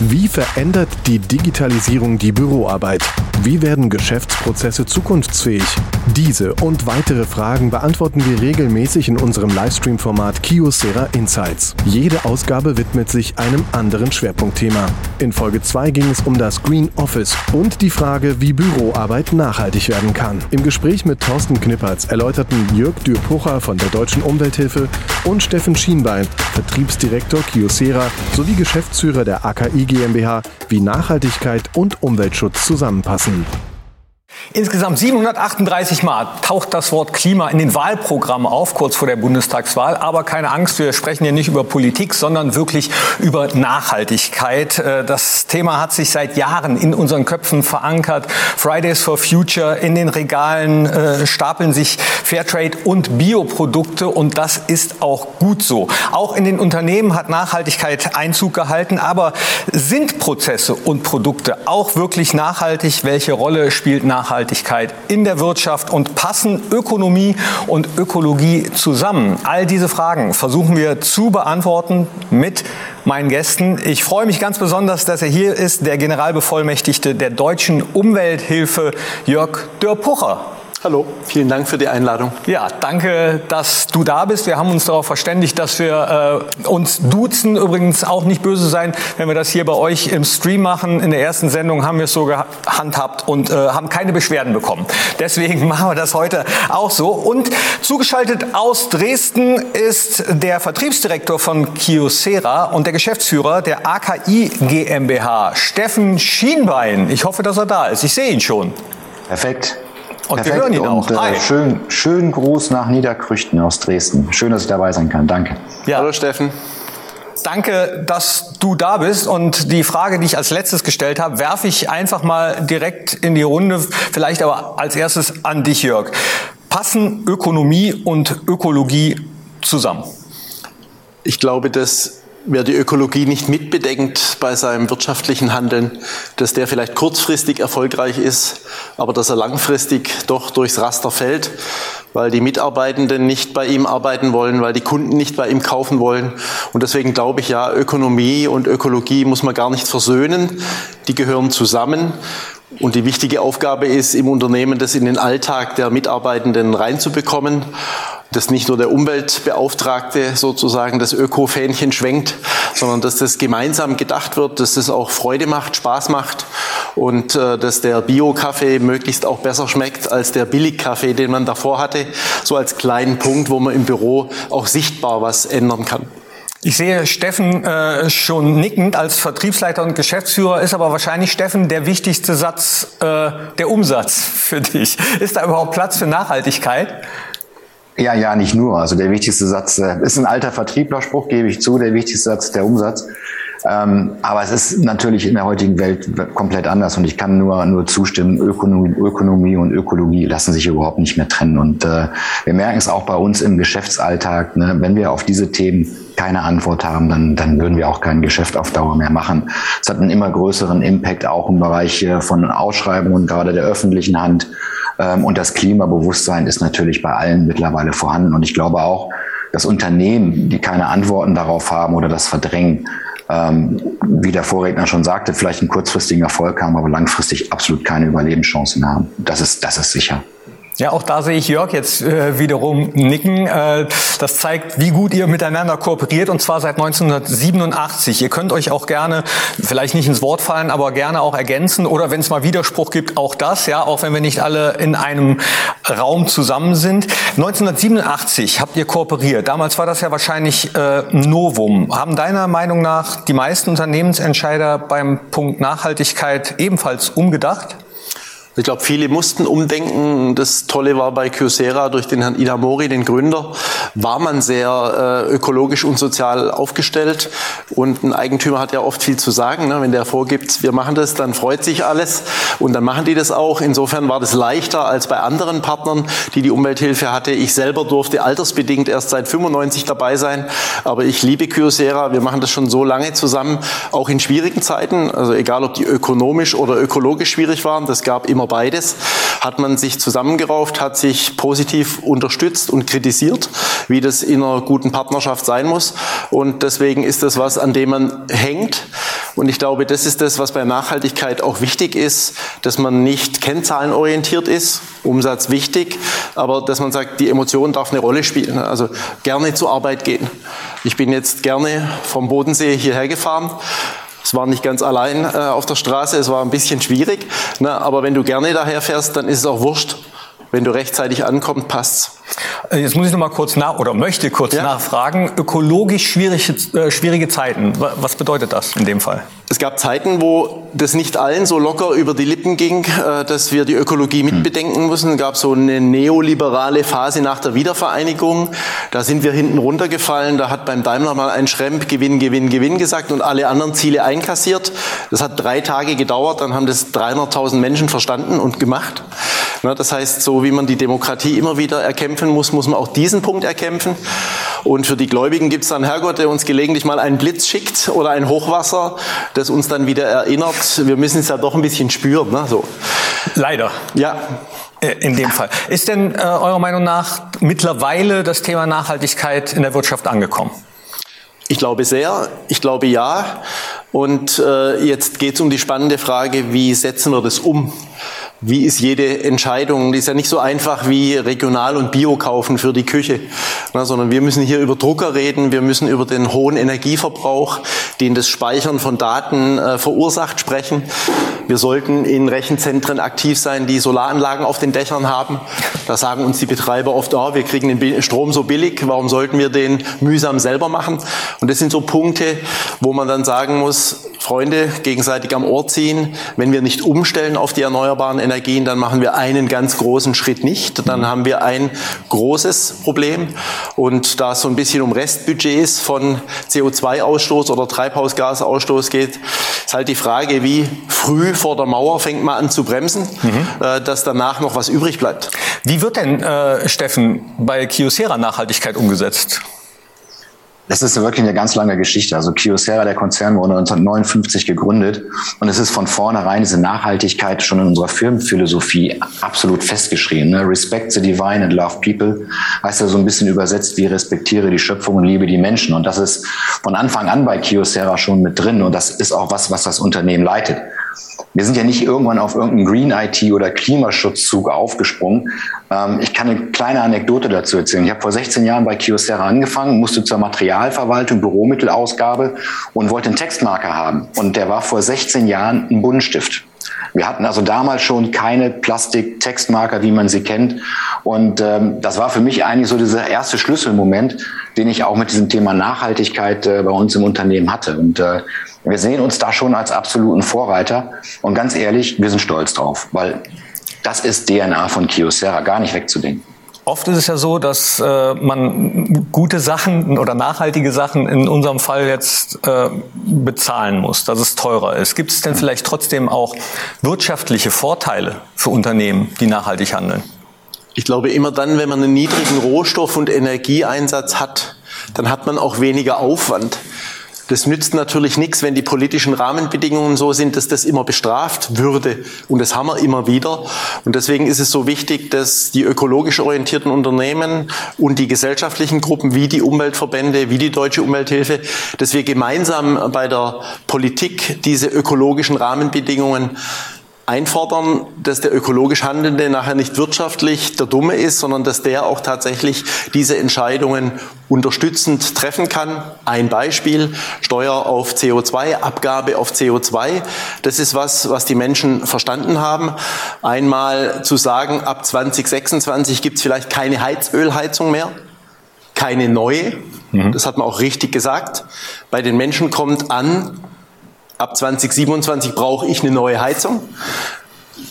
Wie verändert die Digitalisierung die Büroarbeit? Wie werden Geschäftsprozesse zukunftsfähig? Diese und weitere Fragen beantworten wir regelmäßig in unserem Livestream-Format Kiosera Insights. Jede Ausgabe widmet sich einem anderen Schwerpunktthema. In Folge 2 ging es um das Green Office und die Frage, wie Büroarbeit nachhaltig werden kann. Im Gespräch mit Thorsten Knippertz erläuterten Jörg Dürpucher von der Deutschen Umwelthilfe und Steffen Schienbein, Vertriebsdirektor Kiosera sowie Geschäftsführer der AKI GmbH, wie Nachhaltigkeit und Umweltschutz zusammenpassen. Insgesamt 738 Mal taucht das Wort Klima in den Wahlprogrammen auf, kurz vor der Bundestagswahl. Aber keine Angst, wir sprechen hier nicht über Politik, sondern wirklich über Nachhaltigkeit. Äh, das Thema hat sich seit Jahren in unseren Köpfen verankert. Fridays for Future, in den Regalen äh, stapeln sich Fairtrade und Bioprodukte und das ist auch gut so. Auch in den Unternehmen hat Nachhaltigkeit Einzug gehalten. Aber sind Prozesse und Produkte auch wirklich nachhaltig? Welche Rolle spielt Nachhaltigkeit? Nachhaltigkeit in der Wirtschaft und passen Ökonomie und Ökologie zusammen? All diese Fragen versuchen wir zu beantworten mit meinen Gästen. Ich freue mich ganz besonders, dass er hier ist, der Generalbevollmächtigte der Deutschen Umwelthilfe, Jörg Dörpucher. Hallo, vielen Dank für die Einladung. Ja, danke, dass du da bist. Wir haben uns darauf verständigt, dass wir äh, uns duzen. Übrigens auch nicht böse sein, wenn wir das hier bei euch im Stream machen. In der ersten Sendung haben wir es so gehandhabt und äh, haben keine Beschwerden bekommen. Deswegen machen wir das heute auch so. Und zugeschaltet aus Dresden ist der Vertriebsdirektor von Kiosera und der Geschäftsführer der AKI GmbH, Steffen Schienbein. Ich hoffe, dass er da ist. Ich sehe ihn schon. Perfekt. Und Perfekt. wir hören ihn auch. Und, äh, schön, schönen Gruß nach Niederkrüchten aus Dresden. Schön, dass ich dabei sein kann. Danke. Ja. Hallo Steffen. Danke, dass du da bist. Und die Frage, die ich als letztes gestellt habe, werfe ich einfach mal direkt in die Runde. Vielleicht aber als erstes an dich, Jörg. Passen Ökonomie und Ökologie zusammen? Ich glaube, dass wer die Ökologie nicht mitbedenkt bei seinem wirtschaftlichen Handeln, dass der vielleicht kurzfristig erfolgreich ist, aber dass er langfristig doch durchs Raster fällt, weil die Mitarbeitenden nicht bei ihm arbeiten wollen, weil die Kunden nicht bei ihm kaufen wollen. Und deswegen glaube ich, ja, Ökonomie und Ökologie muss man gar nicht versöhnen. Die gehören zusammen. Und die wichtige Aufgabe ist, im Unternehmen das in den Alltag der Mitarbeitenden reinzubekommen dass nicht nur der Umweltbeauftragte sozusagen das Öko-Fähnchen schwenkt, sondern dass das gemeinsam gedacht wird, dass das auch Freude macht, Spaß macht und äh, dass der Bio-Kaffee möglichst auch besser schmeckt als der Billig-Kaffee, den man davor hatte. So als kleinen Punkt, wo man im Büro auch sichtbar was ändern kann. Ich sehe Steffen äh, schon nickend als Vertriebsleiter und Geschäftsführer, ist aber wahrscheinlich, Steffen, der wichtigste Satz äh, der Umsatz für dich. Ist da überhaupt Platz für Nachhaltigkeit? Ja, ja, nicht nur. Also der wichtigste Satz äh, ist ein alter Vertrieblerspruch, gebe ich zu. Der wichtigste Satz der Umsatz. Ähm, aber es ist natürlich in der heutigen Welt komplett anders und ich kann nur, nur zustimmen, Ökonomie, Ökonomie und Ökologie lassen sich überhaupt nicht mehr trennen. Und äh, wir merken es auch bei uns im Geschäftsalltag, ne? wenn wir auf diese Themen keine Antwort haben, dann, dann würden wir auch kein Geschäft auf Dauer mehr machen. Es hat einen immer größeren Impact auch im Bereich äh, von Ausschreibungen, gerade der öffentlichen Hand. Ähm, und das Klimabewusstsein ist natürlich bei allen mittlerweile vorhanden. Und ich glaube auch, dass Unternehmen, die keine Antworten darauf haben oder das verdrängen, ähm, wie der Vorredner schon sagte, vielleicht einen kurzfristigen Erfolg haben, aber langfristig absolut keine Überlebenschancen haben. Das ist, das ist sicher. Ja, auch da sehe ich Jörg jetzt äh, wiederum nicken. Äh, das zeigt, wie gut ihr miteinander kooperiert und zwar seit 1987. Ihr könnt euch auch gerne, vielleicht nicht ins Wort fallen, aber gerne auch ergänzen oder wenn es mal Widerspruch gibt, auch das, ja, auch wenn wir nicht alle in einem Raum zusammen sind. 1987 habt ihr kooperiert. Damals war das ja wahrscheinlich äh, Novum. Haben deiner Meinung nach die meisten Unternehmensentscheider beim Punkt Nachhaltigkeit ebenfalls umgedacht? Ich glaube, viele mussten umdenken. Das Tolle war bei Kyocera durch den Herrn Idamori, den Gründer, war man sehr äh, ökologisch und sozial aufgestellt. Und ein Eigentümer hat ja oft viel zu sagen. Ne? Wenn der vorgibt, wir machen das, dann freut sich alles. Und dann machen die das auch. Insofern war das leichter als bei anderen Partnern, die die Umwelthilfe hatte. Ich selber durfte altersbedingt erst seit 95 dabei sein. Aber ich liebe Kyocera. Wir machen das schon so lange zusammen, auch in schwierigen Zeiten. Also egal, ob die ökonomisch oder ökologisch schwierig waren. Das gab immer beides, hat man sich zusammengerauft, hat sich positiv unterstützt und kritisiert, wie das in einer guten Partnerschaft sein muss. Und deswegen ist das was, an dem man hängt. Und ich glaube, das ist das, was bei Nachhaltigkeit auch wichtig ist, dass man nicht kennzahlenorientiert ist, Umsatz wichtig, aber dass man sagt, die Emotion darf eine Rolle spielen. Also gerne zur Arbeit gehen. Ich bin jetzt gerne vom Bodensee hierher gefahren. Es war nicht ganz allein äh, auf der Straße, es war ein bisschen schwierig. Ne? Aber wenn du gerne daher fährst, dann ist es auch wurscht. Wenn du rechtzeitig ankommst, passt's. Äh, jetzt muss ich noch mal kurz nach oder möchte kurz ja. nachfragen. Ökologisch schwierige, äh, schwierige Zeiten. Was bedeutet das in dem Fall? Es gab Zeiten, wo das nicht allen so locker über die Lippen ging, äh, dass wir die Ökologie mitbedenken müssen. Es gab so eine neoliberale Phase nach der Wiedervereinigung. Da sind wir hinten runtergefallen. Da hat beim Daimler mal ein Schremp Gewinn, Gewinn, Gewinn gesagt und alle anderen Ziele einkassiert. Das hat drei Tage gedauert. Dann haben das 300.000 Menschen verstanden und gemacht. Das heißt, so wie man die Demokratie immer wieder erkämpfen muss, muss man auch diesen Punkt erkämpfen. Und für die Gläubigen gibt es dann Herrgott, der uns gelegentlich mal einen Blitz schickt oder ein Hochwasser, das uns dann wieder erinnert, wir müssen es ja doch ein bisschen spüren. Ne? So. Leider. Ja. Äh, in dem Fall. Ist denn äh, eurer Meinung nach mittlerweile das Thema Nachhaltigkeit in der Wirtschaft angekommen? Ich glaube sehr, ich glaube ja. Und äh, jetzt geht es um die spannende Frage, wie setzen wir das um? Wie ist jede Entscheidung? Die ist ja nicht so einfach wie regional und bio kaufen für die Küche, na, sondern wir müssen hier über Drucker reden, wir müssen über den hohen Energieverbrauch, den das Speichern von Daten äh, verursacht, sprechen. Wir sollten in Rechenzentren aktiv sein, die Solaranlagen auf den Dächern haben. Da sagen uns die Betreiber oft, oh, wir kriegen den Strom so billig, warum sollten wir den mühsam selber machen? Und das sind so Punkte, wo man dann sagen muss, Freunde, gegenseitig am Ohr ziehen, wenn wir nicht umstellen auf die erneuerbaren Energien, dann machen wir einen ganz großen Schritt nicht. Dann haben wir ein großes Problem. Und da es so ein bisschen um Restbudgets von CO2-Ausstoß oder Treibhausgasausstoß geht, ist halt die Frage, wie früh vor der Mauer fängt man an zu bremsen, mhm. äh, dass danach noch was übrig bleibt. Wie wird denn, äh, Steffen, bei Kyocera Nachhaltigkeit umgesetzt? Das ist wirklich eine ganz lange Geschichte. Also Kyocera, der Konzern, wurde 1959 gegründet und es ist von vornherein diese Nachhaltigkeit schon in unserer Firmenphilosophie absolut festgeschrieben. Ne? Respect the divine and love people heißt ja so ein bisschen übersetzt wie respektiere die Schöpfung und liebe die Menschen. Und das ist von Anfang an bei Kyocera schon mit drin und das ist auch was, was das Unternehmen leitet. Wir sind ja nicht irgendwann auf irgendeinen Green IT oder Klimaschutzzug aufgesprungen. Ähm, ich kann eine kleine Anekdote dazu erzählen. Ich habe vor 16 Jahren bei Kyocera angefangen, musste zur Materialverwaltung, Büromittelausgabe und wollte einen Textmarker haben. Und der war vor 16 Jahren ein Buntstift. Wir hatten also damals schon keine Plastik-Textmarker, wie man sie kennt. Und ähm, das war für mich eigentlich so dieser erste Schlüsselmoment, den ich auch mit diesem Thema Nachhaltigkeit äh, bei uns im Unternehmen hatte. Und äh, wir sehen uns da schon als absoluten Vorreiter. Und ganz ehrlich, wir sind stolz drauf, weil das ist DNA von Kyocera, gar nicht wegzudenken. Oft ist es ja so, dass äh, man gute Sachen oder nachhaltige Sachen in unserem Fall jetzt äh, bezahlen muss, dass es teurer ist. Gibt es denn vielleicht trotzdem auch wirtschaftliche Vorteile für Unternehmen, die nachhaltig handeln? Ich glaube, immer dann, wenn man einen niedrigen Rohstoff- und Energieeinsatz hat, dann hat man auch weniger Aufwand. Das nützt natürlich nichts, wenn die politischen Rahmenbedingungen so sind, dass das immer bestraft würde. Und das haben wir immer wieder. Und deswegen ist es so wichtig, dass die ökologisch orientierten Unternehmen und die gesellschaftlichen Gruppen wie die Umweltverbände, wie die Deutsche Umwelthilfe, dass wir gemeinsam bei der Politik diese ökologischen Rahmenbedingungen einfordern, dass der ökologisch Handelnde nachher nicht wirtschaftlich der Dumme ist, sondern dass der auch tatsächlich diese Entscheidungen unterstützend treffen kann. Ein Beispiel, Steuer auf CO2, Abgabe auf CO2. Das ist was, was die Menschen verstanden haben. Einmal zu sagen, ab 2026 gibt es vielleicht keine Heizölheizung mehr keine neue. Mhm. Das hat man auch richtig gesagt. Bei den Menschen kommt an, ab 2027 brauche ich eine neue Heizung.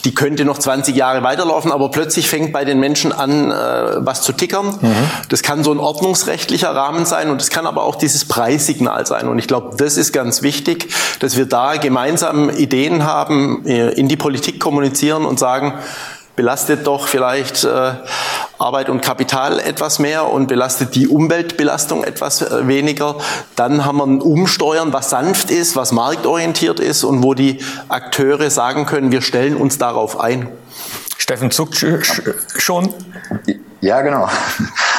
Die könnte noch 20 Jahre weiterlaufen, aber plötzlich fängt bei den Menschen an, äh, was zu tickern. Mhm. Das kann so ein ordnungsrechtlicher Rahmen sein und es kann aber auch dieses Preissignal sein. Und ich glaube, das ist ganz wichtig, dass wir da gemeinsam Ideen haben, äh, in die Politik kommunizieren und sagen, belastet doch vielleicht äh, Arbeit und Kapital etwas mehr und belastet die Umweltbelastung etwas äh, weniger. Dann haben wir ein Umsteuern, was sanft ist, was marktorientiert ist und wo die Akteure sagen können, wir stellen uns darauf ein. Steffen zuckt schon. Ja, genau.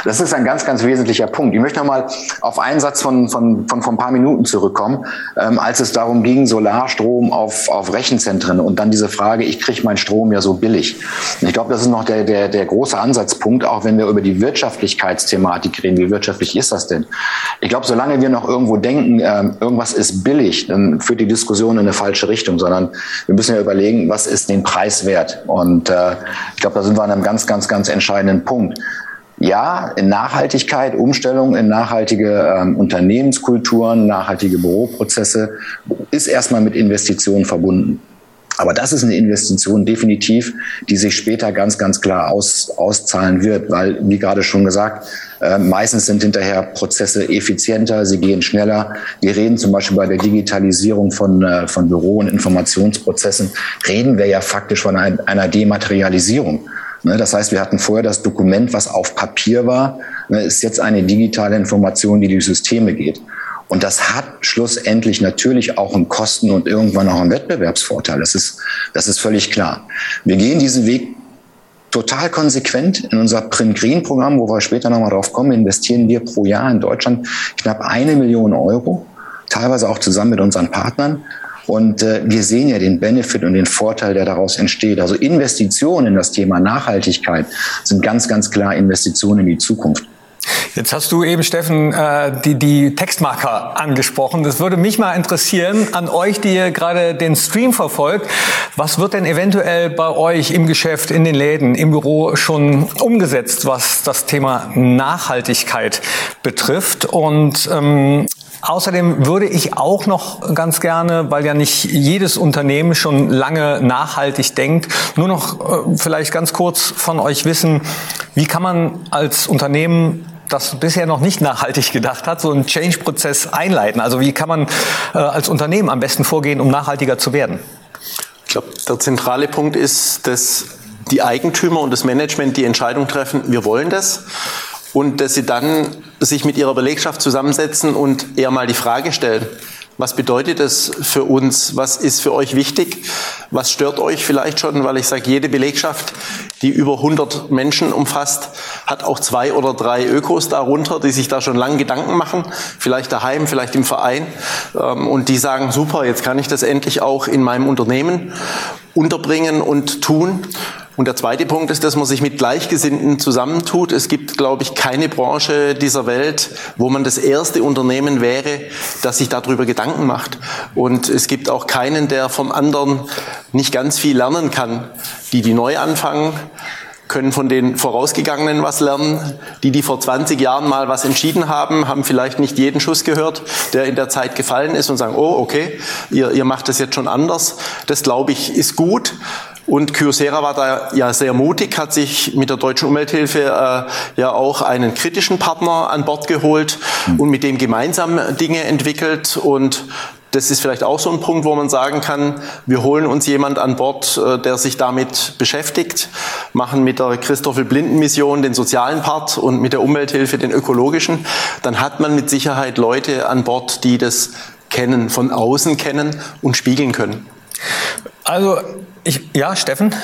Das ist ein ganz, ganz wesentlicher Punkt. Ich möchte noch mal auf einen Satz von, von, von, von ein paar Minuten zurückkommen, ähm, als es darum ging, Solarstrom auf, auf Rechenzentren und dann diese Frage, ich kriege meinen Strom ja so billig. Und ich glaube, das ist noch der, der, der große Ansatzpunkt, auch wenn wir über die Wirtschaftlichkeitsthematik reden. Wie wirtschaftlich ist das denn? Ich glaube, solange wir noch irgendwo denken, ähm, irgendwas ist billig, dann führt die Diskussion in eine falsche Richtung, sondern wir müssen ja überlegen, was ist den Preis wert? Und äh, ich glaube, da sind wir an einem ganz, ganz, ganz entscheidenden Punkt ja, in Nachhaltigkeit, Umstellung in nachhaltige ähm, Unternehmenskulturen, nachhaltige Büroprozesse ist erstmal mit Investitionen verbunden. Aber das ist eine Investition definitiv, die sich später ganz, ganz klar aus, auszahlen wird, weil, wie gerade schon gesagt, äh, meistens sind hinterher Prozesse effizienter, sie gehen schneller. Wir reden zum Beispiel bei der Digitalisierung von, äh, von Büro- und Informationsprozessen, reden wir ja faktisch von ein, einer Dematerialisierung. Ne, das heißt, wir hatten vorher das Dokument, was auf Papier war, ne, ist jetzt eine digitale Information, die durch Systeme geht. Und das hat schlussendlich natürlich auch einen Kosten und irgendwann auch einen Wettbewerbsvorteil. Das ist, das ist völlig klar. Wir gehen diesen Weg total konsequent. In unser Print Green Programm, wo wir später nochmal drauf kommen, investieren wir pro Jahr in Deutschland knapp eine Million Euro, teilweise auch zusammen mit unseren Partnern. Und äh, wir sehen ja den Benefit und den Vorteil, der daraus entsteht. Also Investitionen in das Thema Nachhaltigkeit sind ganz, ganz klar Investitionen in die Zukunft. Jetzt hast du eben, Steffen, äh, die, die Textmarker angesprochen. Das würde mich mal interessieren an euch, die ihr gerade den Stream verfolgt. Was wird denn eventuell bei euch im Geschäft, in den Läden, im Büro schon umgesetzt, was das Thema Nachhaltigkeit betrifft? Und ähm, Außerdem würde ich auch noch ganz gerne, weil ja nicht jedes Unternehmen schon lange nachhaltig denkt, nur noch äh, vielleicht ganz kurz von euch wissen, wie kann man als Unternehmen das bisher noch nicht nachhaltig gedacht hat, so einen Change-Prozess einleiten? Also wie kann man äh, als Unternehmen am besten vorgehen, um nachhaltiger zu werden? Ich glaube, der zentrale Punkt ist, dass die Eigentümer und das Management die Entscheidung treffen, wir wollen das und dass sie dann sich mit ihrer Belegschaft zusammensetzen und eher mal die Frage stellen, was bedeutet es für uns? Was ist für euch wichtig? Was stört euch vielleicht schon? Weil ich sage, jede Belegschaft, die über 100 Menschen umfasst, hat auch zwei oder drei Ökos darunter, die sich da schon lange Gedanken machen, vielleicht daheim, vielleicht im Verein. Ähm, und die sagen, super, jetzt kann ich das endlich auch in meinem Unternehmen unterbringen und tun. Und der zweite Punkt ist, dass man sich mit Gleichgesinnten zusammentut. Es gibt, glaube ich, keine Branche dieser Welt, wo man das erste Unternehmen wäre, das sich darüber Gedanken macht. Und es gibt auch keinen, der vom anderen nicht ganz viel lernen kann. Die, die neu anfangen, können von den Vorausgegangenen was lernen. Die, die vor 20 Jahren mal was entschieden haben, haben vielleicht nicht jeden Schuss gehört, der in der Zeit gefallen ist und sagen, oh, okay, ihr, ihr macht das jetzt schon anders. Das, glaube ich, ist gut. Und Kyocera war da ja sehr mutig, hat sich mit der Deutschen Umwelthilfe äh, ja auch einen kritischen Partner an Bord geholt mhm. und mit dem gemeinsam Dinge entwickelt. Und das ist vielleicht auch so ein Punkt, wo man sagen kann, wir holen uns jemand an Bord, äh, der sich damit beschäftigt, machen mit der Christoffel Blinden Mission den sozialen Part und mit der Umwelthilfe den ökologischen. Dann hat man mit Sicherheit Leute an Bord, die das kennen, von außen kennen und spiegeln können. Also ich, ja, Steffen?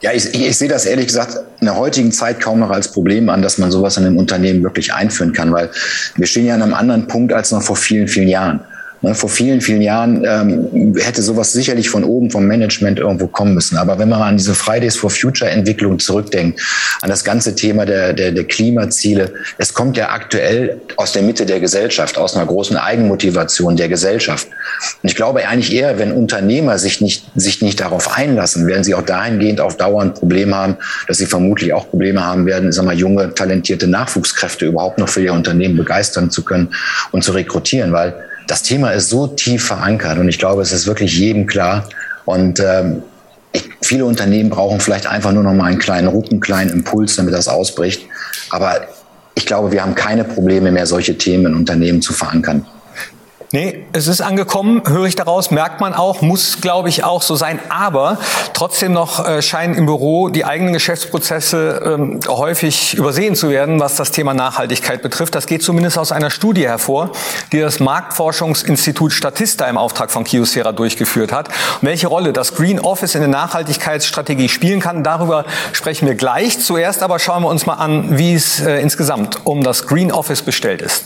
Ja, ich, ich, ich sehe das ehrlich gesagt in der heutigen Zeit kaum noch als Problem an, dass man sowas in einem Unternehmen wirklich einführen kann, weil wir stehen ja an einem anderen Punkt als noch vor vielen, vielen Jahren. Ne, vor vielen, vielen Jahren ähm, hätte sowas sicherlich von oben vom Management irgendwo kommen müssen. Aber wenn man an diese Fridays for Future Entwicklung zurückdenkt, an das ganze Thema der, der, der Klimaziele, es kommt ja aktuell aus der Mitte der Gesellschaft, aus einer großen Eigenmotivation der Gesellschaft. Und ich glaube eigentlich eher, wenn Unternehmer sich nicht, sich nicht darauf einlassen, werden sie auch dahingehend auf Dauer ein Problem haben, dass sie vermutlich auch Probleme haben werden, sag mal, junge, talentierte Nachwuchskräfte überhaupt noch für ihr Unternehmen begeistern zu können und zu rekrutieren, weil das Thema ist so tief verankert und ich glaube, es ist wirklich jedem klar. Und ähm, ich, viele Unternehmen brauchen vielleicht einfach nur noch mal einen kleinen Ruck, einen kleinen Impuls, damit das ausbricht. Aber ich glaube, wir haben keine Probleme mehr, solche Themen in Unternehmen zu verankern. Nee, es ist angekommen, höre ich daraus, merkt man auch, muss, glaube ich, auch so sein. Aber trotzdem noch äh, scheinen im Büro die eigenen Geschäftsprozesse ähm, häufig übersehen zu werden, was das Thema Nachhaltigkeit betrifft. Das geht zumindest aus einer Studie hervor, die das Marktforschungsinstitut Statista im Auftrag von Kiosera durchgeführt hat. Und welche Rolle das Green Office in der Nachhaltigkeitsstrategie spielen kann, darüber sprechen wir gleich. Zuerst aber schauen wir uns mal an, wie es äh, insgesamt um das Green Office bestellt ist.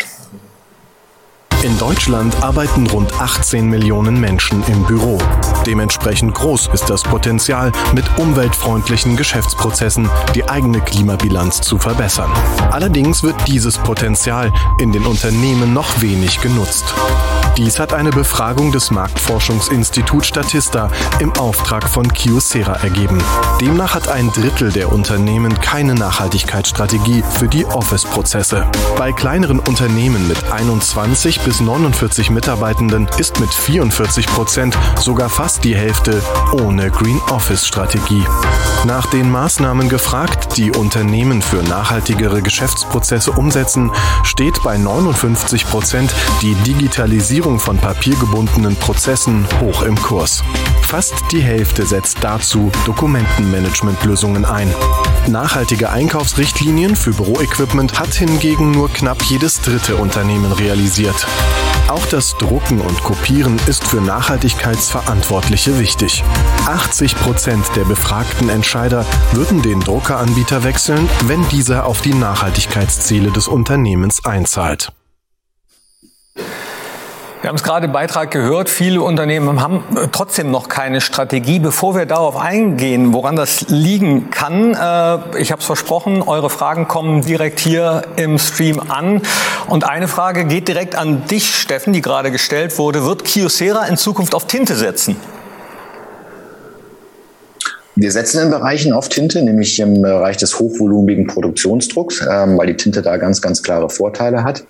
In Deutschland arbeiten rund 18 Millionen Menschen im Büro. Dementsprechend groß ist das Potenzial, mit umweltfreundlichen Geschäftsprozessen die eigene Klimabilanz zu verbessern. Allerdings wird dieses Potenzial in den Unternehmen noch wenig genutzt. Dies hat eine Befragung des Marktforschungsinstituts Statista im Auftrag von Kyocera ergeben. Demnach hat ein Drittel der Unternehmen keine Nachhaltigkeitsstrategie für die Office-Prozesse. Bei kleineren Unternehmen mit 21 bis 49 Mitarbeitenden ist mit 44 Prozent sogar fast die Hälfte ohne Green Office-Strategie. Nach den Maßnahmen gefragt, die Unternehmen für nachhaltigere Geschäftsprozesse umsetzen, steht bei 59 Prozent die Digitalisierung von papiergebundenen Prozessen hoch im Kurs. Fast die Hälfte setzt dazu Dokumentenmanagementlösungen ein. Nachhaltige Einkaufsrichtlinien für Büroequipment hat hingegen nur knapp jedes dritte Unternehmen realisiert. Auch das Drucken und Kopieren ist für Nachhaltigkeitsverantwortliche wichtig. 80 Prozent der befragten Entscheider würden den Druckeranbieter wechseln, wenn dieser auf die Nachhaltigkeitsziele des Unternehmens einzahlt. Wir haben es gerade im Beitrag gehört, viele Unternehmen haben äh, trotzdem noch keine Strategie. Bevor wir darauf eingehen, woran das liegen kann, äh, ich habe es versprochen, eure Fragen kommen direkt hier im Stream an. Und eine Frage geht direkt an dich, Steffen, die gerade gestellt wurde. Wird Kiosera in Zukunft auf Tinte setzen? Wir setzen in Bereichen auf Tinte, nämlich im Bereich des hochvolumigen Produktionsdrucks, ähm, weil die Tinte da ganz, ganz klare Vorteile hat.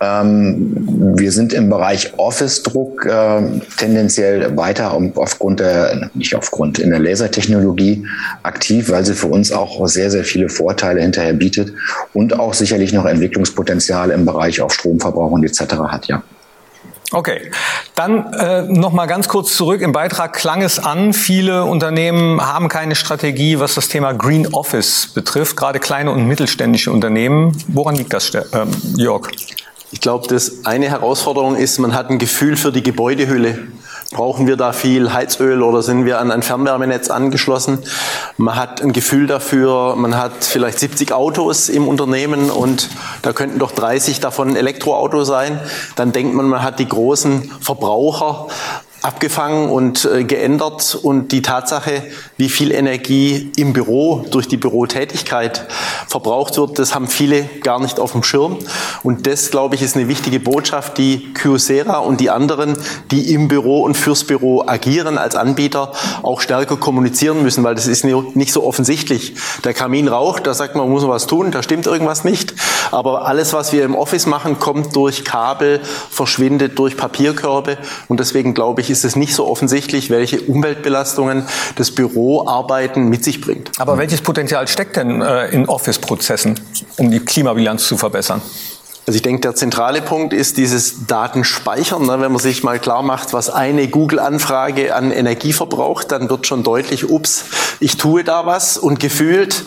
Ähm, wir sind im Bereich Office-Druck äh, tendenziell weiter aufgrund der, nicht aufgrund, in der Lasertechnologie aktiv, weil sie für uns auch sehr, sehr viele Vorteile hinterher bietet und auch sicherlich noch Entwicklungspotenzial im Bereich auf Stromverbrauch und etc. hat, ja. Okay, dann äh, noch mal ganz kurz zurück. Im Beitrag klang es an, viele Unternehmen haben keine Strategie, was das Thema Green Office betrifft, gerade kleine und mittelständische Unternehmen. Woran liegt das, ähm, Jörg? Ich glaube, das eine Herausforderung ist, man hat ein Gefühl für die Gebäudehülle. Brauchen wir da viel Heizöl oder sind wir an ein Fernwärmenetz angeschlossen? Man hat ein Gefühl dafür, man hat vielleicht 70 Autos im Unternehmen und da könnten doch 30 davon Elektroauto sein. Dann denkt man, man hat die großen Verbraucher abgefangen und äh, geändert. Und die Tatsache, wie viel Energie im Büro durch die Bürotätigkeit verbraucht wird, das haben viele gar nicht auf dem Schirm. Und das, glaube ich, ist eine wichtige Botschaft, die Kyocera und die anderen, die im Büro und fürs Büro agieren als Anbieter, auch stärker kommunizieren müssen, weil das ist nicht so offensichtlich. Der Kamin raucht, da sagt man, man muss was tun, da stimmt irgendwas nicht, aber alles, was wir im Office machen, kommt durch Kabel, verschwindet durch Papierkörbe und deswegen glaube ich, ist es nicht so offensichtlich, welche Umweltbelastungen das Büroarbeiten mit sich bringt. Aber welches Potenzial steckt denn äh, in Office-Prozessen, um die Klimabilanz zu verbessern? Also ich denke, der zentrale Punkt ist dieses Datenspeichern. Ne? Wenn man sich mal klar macht, was eine Google-Anfrage an Energie verbraucht, dann wird schon deutlich, ups, ich tue da was und gefühlt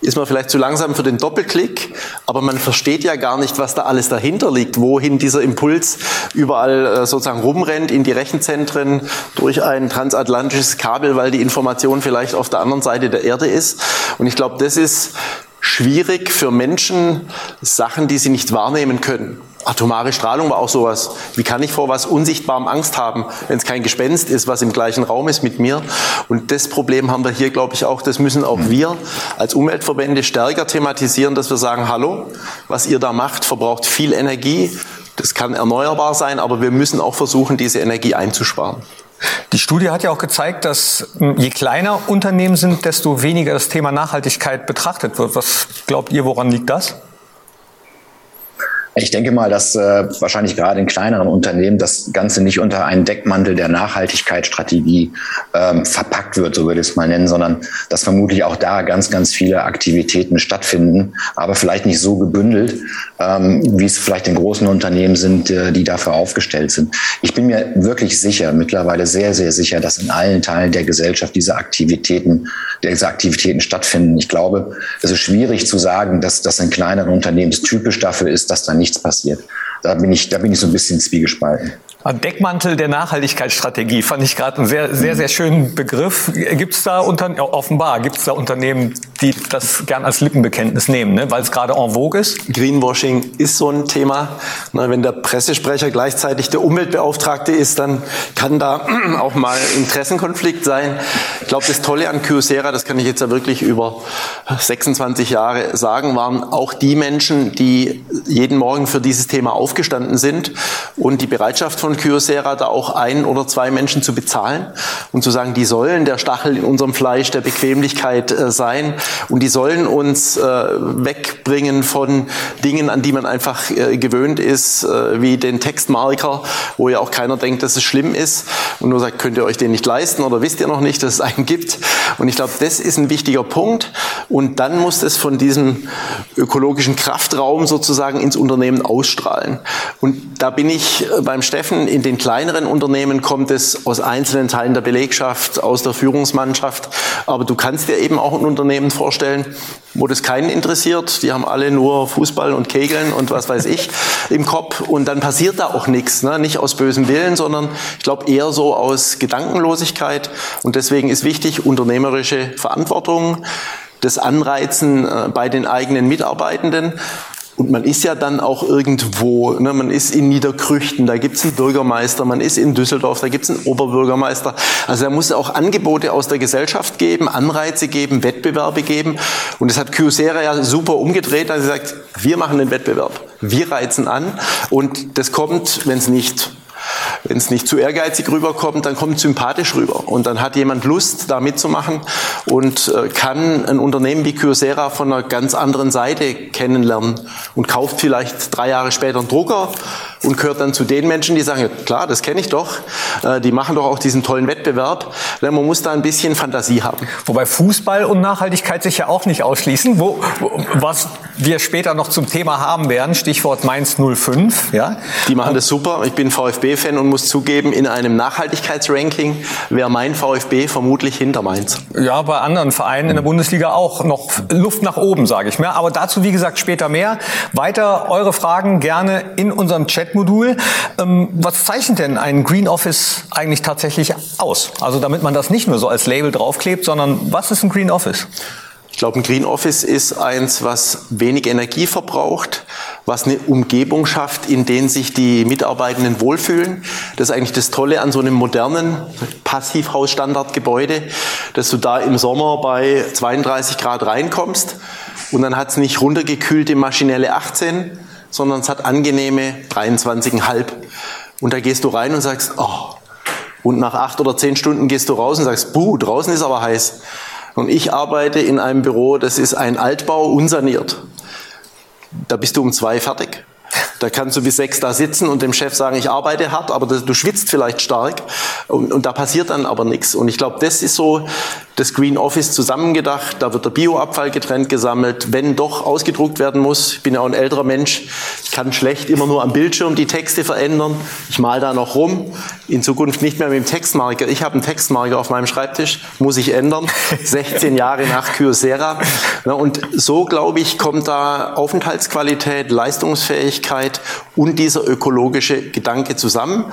ist man vielleicht zu langsam für den Doppelklick, aber man versteht ja gar nicht, was da alles dahinter liegt, wohin dieser Impuls überall äh, sozusagen rumrennt in die Rechenzentren durch ein transatlantisches Kabel, weil die Information vielleicht auf der anderen Seite der Erde ist. Und ich glaube, das ist schwierig für Menschen, Sachen, die sie nicht wahrnehmen können. Atomare Strahlung war auch sowas. Wie kann ich vor was Unsichtbarem Angst haben, wenn es kein Gespenst ist, was im gleichen Raum ist mit mir? Und das Problem haben wir hier, glaube ich, auch. Das müssen auch wir als Umweltverbände stärker thematisieren, dass wir sagen, hallo, was ihr da macht, verbraucht viel Energie. Das kann erneuerbar sein, aber wir müssen auch versuchen, diese Energie einzusparen. Die Studie hat ja auch gezeigt, dass hm, je kleiner Unternehmen sind, desto weniger das Thema Nachhaltigkeit betrachtet wird. Was glaubt ihr, woran liegt das? Ich denke mal, dass äh, wahrscheinlich gerade in kleineren Unternehmen das Ganze nicht unter einen Deckmantel der Nachhaltigkeitsstrategie ähm, verpackt wird, so würde ich es mal nennen, sondern dass vermutlich auch da ganz, ganz viele Aktivitäten stattfinden, aber vielleicht nicht so gebündelt, ähm, wie es vielleicht in großen Unternehmen sind, äh, die dafür aufgestellt sind. Ich bin mir wirklich sicher, mittlerweile sehr, sehr sicher, dass in allen Teilen der Gesellschaft diese Aktivitäten, diese Aktivitäten stattfinden. Ich glaube, es ist schwierig zu sagen, dass das in kleineren Unternehmen typisch dafür ist, dass dann nichts passiert. Da bin ich, da bin ich so ein bisschen zwiegespalten. Deckmantel der Nachhaltigkeitsstrategie fand ich gerade einen sehr, sehr, sehr schönen Begriff. Gibt es da unter, offenbar gibt es da Unternehmen, die das gern als Lippenbekenntnis nehmen, ne? weil es gerade en vogue ist? Greenwashing ist so ein Thema. Na, wenn der Pressesprecher gleichzeitig der Umweltbeauftragte ist, dann kann da auch mal Interessenkonflikt sein. Ich glaube, das Tolle an Kyocera, das kann ich jetzt ja wirklich über 26 Jahre sagen, waren auch die Menschen, die jeden Morgen für dieses Thema aufgestanden sind und die Bereitschaft von von Kyocera da auch ein oder zwei Menschen zu bezahlen und zu sagen, die sollen der Stachel in unserem Fleisch der Bequemlichkeit äh, sein und die sollen uns äh, wegbringen von Dingen, an die man einfach äh, gewöhnt ist, äh, wie den Textmarker, wo ja auch keiner denkt, dass es schlimm ist und nur sagt, könnt ihr euch den nicht leisten oder wisst ihr noch nicht, dass es einen gibt. Und ich glaube, das ist ein wichtiger Punkt. Und dann muss es von diesem ökologischen Kraftraum sozusagen ins Unternehmen ausstrahlen. Und da bin ich äh, beim Steffen in den kleineren Unternehmen kommt es aus einzelnen Teilen der Belegschaft, aus der Führungsmannschaft. Aber du kannst dir eben auch ein Unternehmen vorstellen, wo das keinen interessiert. Die haben alle nur Fußball und Kegeln und was weiß ich im Kopf. Und dann passiert da auch nichts. Ne? Nicht aus bösem Willen, sondern ich glaube eher so aus Gedankenlosigkeit. Und deswegen ist wichtig, unternehmerische Verantwortung, das Anreizen äh, bei den eigenen Mitarbeitenden und man ist ja dann auch irgendwo, ne, man ist in Niederkrüchten, da gibt es einen Bürgermeister, man ist in Düsseldorf, da gibt es einen Oberbürgermeister. Also da muss es auch Angebote aus der Gesellschaft geben, Anreize geben, Wettbewerbe geben. Und das hat Kyocera ja super umgedreht, dass sie sagt, wir machen den Wettbewerb, wir reizen an. Und das kommt, wenn es nicht wenn es nicht zu ehrgeizig rüberkommt, dann kommt sympathisch rüber. Und dann hat jemand Lust, da mitzumachen und äh, kann ein Unternehmen wie Kyocera von einer ganz anderen Seite kennenlernen und kauft vielleicht drei Jahre später einen Drucker und gehört dann zu den Menschen, die sagen, ja, klar, das kenne ich doch, äh, die machen doch auch diesen tollen Wettbewerb. Man muss da ein bisschen Fantasie haben. Wobei Fußball und Nachhaltigkeit sich ja auch nicht ausschließen, wo, was wir später noch zum Thema haben werden, Stichwort Mainz 05. Ja? Die machen das super. Ich bin VfB-Fan und muss zugeben, in einem Nachhaltigkeitsranking wäre mein VfB vermutlich hinter Mainz. Ja, bei anderen Vereinen in der Bundesliga auch noch Luft nach oben, sage ich mir. Aber dazu, wie gesagt, später mehr. Weiter eure Fragen gerne in unserem Chat Chat-Modul. Ähm, was zeichnet denn ein Green Office eigentlich tatsächlich aus? Also damit man das nicht nur so als Label draufklebt, sondern was ist ein Green Office? Ich glaube, ein Green Office ist eins, was wenig Energie verbraucht, was eine Umgebung schafft, in der sich die Mitarbeitenden wohlfühlen. Das ist eigentlich das Tolle an so einem modernen Passivhaus-Standardgebäude, dass du da im Sommer bei 32 Grad reinkommst und dann hat es nicht runtergekühlte maschinelle 18, sondern es hat angenehme 23,5. Und da gehst du rein und sagst, oh. Und nach acht oder zehn Stunden gehst du raus und sagst, buh, draußen ist aber heiß. Und ich arbeite in einem Büro, das ist ein Altbau, unsaniert. Da bist du um zwei fertig. Da kannst du bis sechs da sitzen und dem Chef sagen, ich arbeite hart, aber du schwitzt vielleicht stark und, und da passiert dann aber nichts. Und ich glaube, das ist so das Green Office zusammengedacht. Da wird der Bioabfall getrennt gesammelt, wenn doch ausgedruckt werden muss. Ich bin ja auch ein älterer Mensch. Ich kann schlecht immer nur am Bildschirm die Texte verändern. Ich mal da noch rum. In Zukunft nicht mehr mit dem Textmarker. Ich habe einen Textmarker auf meinem Schreibtisch, muss ich ändern. 16 Jahre nach Kyocera. Und so, glaube ich, kommt da Aufenthaltsqualität, Leistungsfähigkeit und dieser ökologische Gedanke zusammen.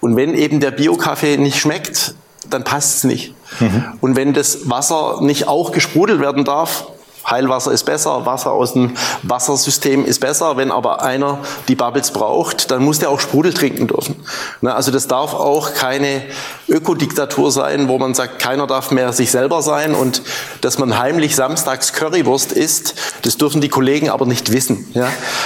Und wenn eben der Bio-Kaffee nicht schmeckt, dann passt es nicht. Mhm. Und wenn das Wasser nicht auch gesprudelt werden darf, Heilwasser ist besser, Wasser aus dem Wassersystem ist besser. Wenn aber einer die Bubbles braucht, dann muss der auch Sprudel trinken dürfen. Also das darf auch keine Ökodiktatur sein, wo man sagt, keiner darf mehr sich selber sein und dass man heimlich samstags Currywurst isst, das dürfen die Kollegen aber nicht wissen.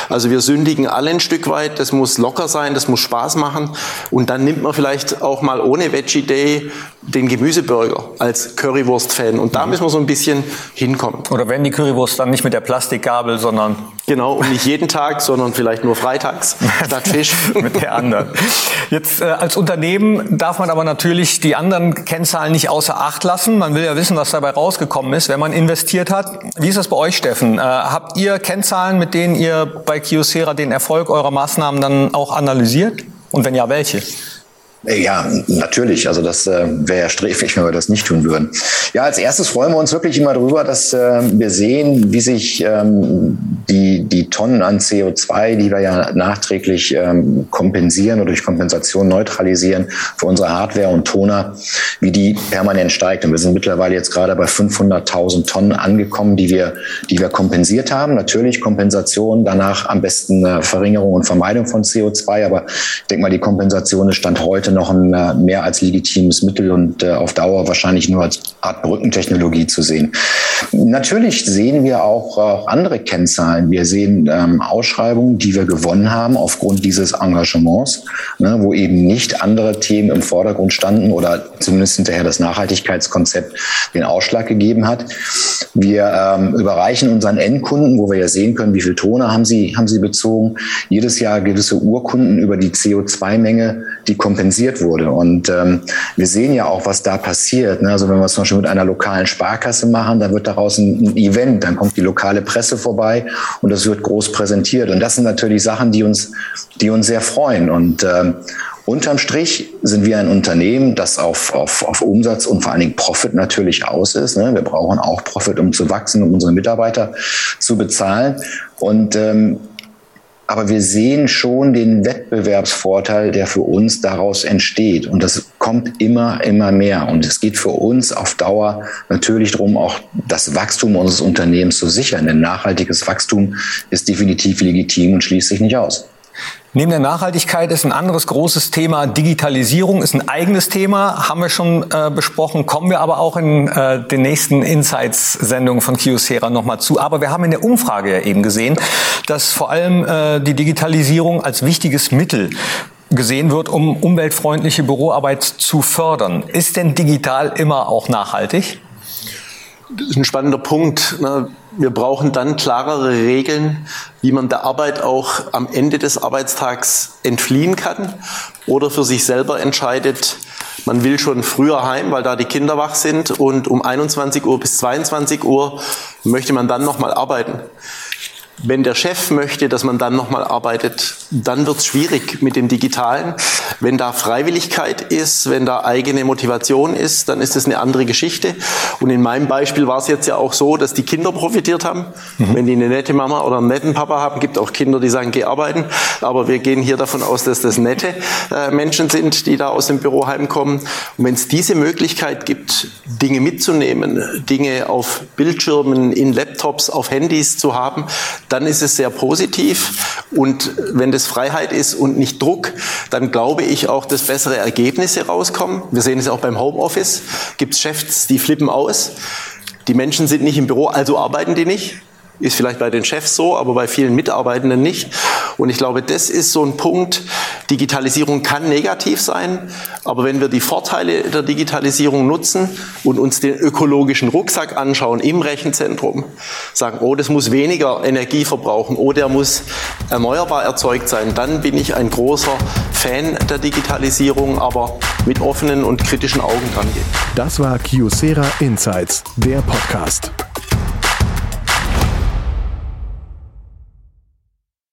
Also wir sündigen alle ein Stück weit, das muss locker sein, das muss Spaß machen und dann nimmt man vielleicht auch mal ohne Veggie Day den Gemüseburger als Currywurst-Fan und da mhm. müssen wir so ein bisschen hinkommen. Oder wenn die Currywurst dann nicht mit der Plastikgabel, sondern... Genau, und nicht jeden Tag, sondern vielleicht nur freitags statt Fisch. mit der anderen. Jetzt äh, als Unternehmen darf man aber natürlich die anderen Kennzahlen nicht außer Acht lassen. Man will ja wissen, was dabei rausgekommen ist, wenn man investiert hat. Wie ist das bei euch, Steffen? Äh, habt ihr Kennzahlen, mit denen ihr bei Kiosera den Erfolg eurer Maßnahmen dann auch analysiert? Und wenn ja, welche? Ja, natürlich. Also das äh, wäre ja sträflich, wenn wir das nicht tun würden. Ja, als erstes freuen wir uns wirklich immer darüber, dass äh, wir sehen, wie sich ähm, die, die Tonnen an CO2, die wir ja nachträglich ähm, kompensieren oder durch Kompensation neutralisieren für unsere Hardware und Toner, wie die permanent steigt. Und wir sind mittlerweile jetzt gerade bei 500.000 Tonnen angekommen, die wir, die wir kompensiert haben. Natürlich Kompensation, danach am besten äh, Verringerung und Vermeidung von CO2. Aber ich denke mal, die Kompensation ist Stand heute heute noch ein äh, mehr als legitimes Mittel und äh, auf Dauer wahrscheinlich nur als Art Brückentechnologie zu sehen. Natürlich sehen wir auch, andere Kennzahlen. Wir sehen ähm, Ausschreibungen, die wir gewonnen haben aufgrund dieses Engagements, ne, wo eben nicht andere Themen im Vordergrund standen oder zumindest hinterher das Nachhaltigkeitskonzept den Ausschlag gegeben hat. Wir ähm, überreichen unseren Endkunden, wo wir ja sehen können, wie viel Tone haben sie, haben sie bezogen, jedes Jahr gewisse Urkunden über die CO2-Menge, die kompensiert wurde. Und ähm, wir sehen ja auch, was da passiert. Ne? Also wenn wir es zum Beispiel mit einer lokalen Sparkasse machen, dann wird daraus ein, ein Event, dann kommt die lokale Presse vorbei und das wird groß präsentiert. Und das sind natürlich Sachen, die uns, die uns sehr freuen. Und ähm, Unterm Strich sind wir ein Unternehmen, das auf, auf, auf Umsatz und vor allen Dingen Profit natürlich aus ist. Ne? Wir brauchen auch Profit, um zu wachsen, um unsere Mitarbeiter zu bezahlen. Und ähm, aber wir sehen schon den Wettbewerbsvorteil, der für uns daraus entsteht. Und das kommt immer, immer mehr. Und es geht für uns auf Dauer natürlich darum, auch das Wachstum unseres Unternehmens zu sichern. Denn nachhaltiges Wachstum ist definitiv legitim und schließt sich nicht aus. Neben der Nachhaltigkeit ist ein anderes großes Thema Digitalisierung, ist ein eigenes Thema, haben wir schon äh, besprochen, kommen wir aber auch in äh, den nächsten Insights-Sendungen von Kiosera nochmal zu. Aber wir haben in der Umfrage ja eben gesehen, dass vor allem äh, die Digitalisierung als wichtiges Mittel gesehen wird, um umweltfreundliche Büroarbeit zu fördern. Ist denn digital immer auch nachhaltig? Das ist ein spannender Punkt. Ne? wir brauchen dann klarere Regeln, wie man der Arbeit auch am Ende des Arbeitstags entfliehen kann oder für sich selber entscheidet, man will schon früher heim, weil da die Kinder wach sind und um 21 Uhr bis 22 Uhr möchte man dann nochmal arbeiten. Wenn der Chef möchte, dass man dann nochmal arbeitet, dann wird es schwierig mit dem Digitalen. Wenn da Freiwilligkeit ist, wenn da eigene Motivation ist, dann ist das eine andere Geschichte. Und in meinem Beispiel war es jetzt ja auch so, dass die Kinder profitiert haben. Mhm. Wenn die eine nette Mama oder einen netten Papa haben, gibt auch Kinder, die sagen, geh arbeiten. Aber wir gehen hier davon aus, dass das nette äh, Menschen sind, die da aus dem Büro heimkommen. Und wenn es diese Möglichkeit gibt, Dinge mitzunehmen, Dinge auf Bildschirmen, in Laptops, auf Handys zu haben, dann ist es sehr positiv. Und wenn das Freiheit ist und nicht Druck, dann glaube ich auch, dass bessere Ergebnisse rauskommen. Wir sehen es auch beim Homeoffice. Gibt es Chefs, die flippen aus. Die Menschen sind nicht im Büro, also arbeiten die nicht. Ist vielleicht bei den Chefs so, aber bei vielen Mitarbeitenden nicht. Und ich glaube, das ist so ein Punkt. Digitalisierung kann negativ sein, aber wenn wir die Vorteile der Digitalisierung nutzen und uns den ökologischen Rucksack anschauen im Rechenzentrum, sagen, oh, das muss weniger Energie verbrauchen, oh, der muss erneuerbar erzeugt sein, dann bin ich ein großer Fan der Digitalisierung, aber mit offenen und kritischen Augen dran gehen. Das war Kiosera Insights, der Podcast.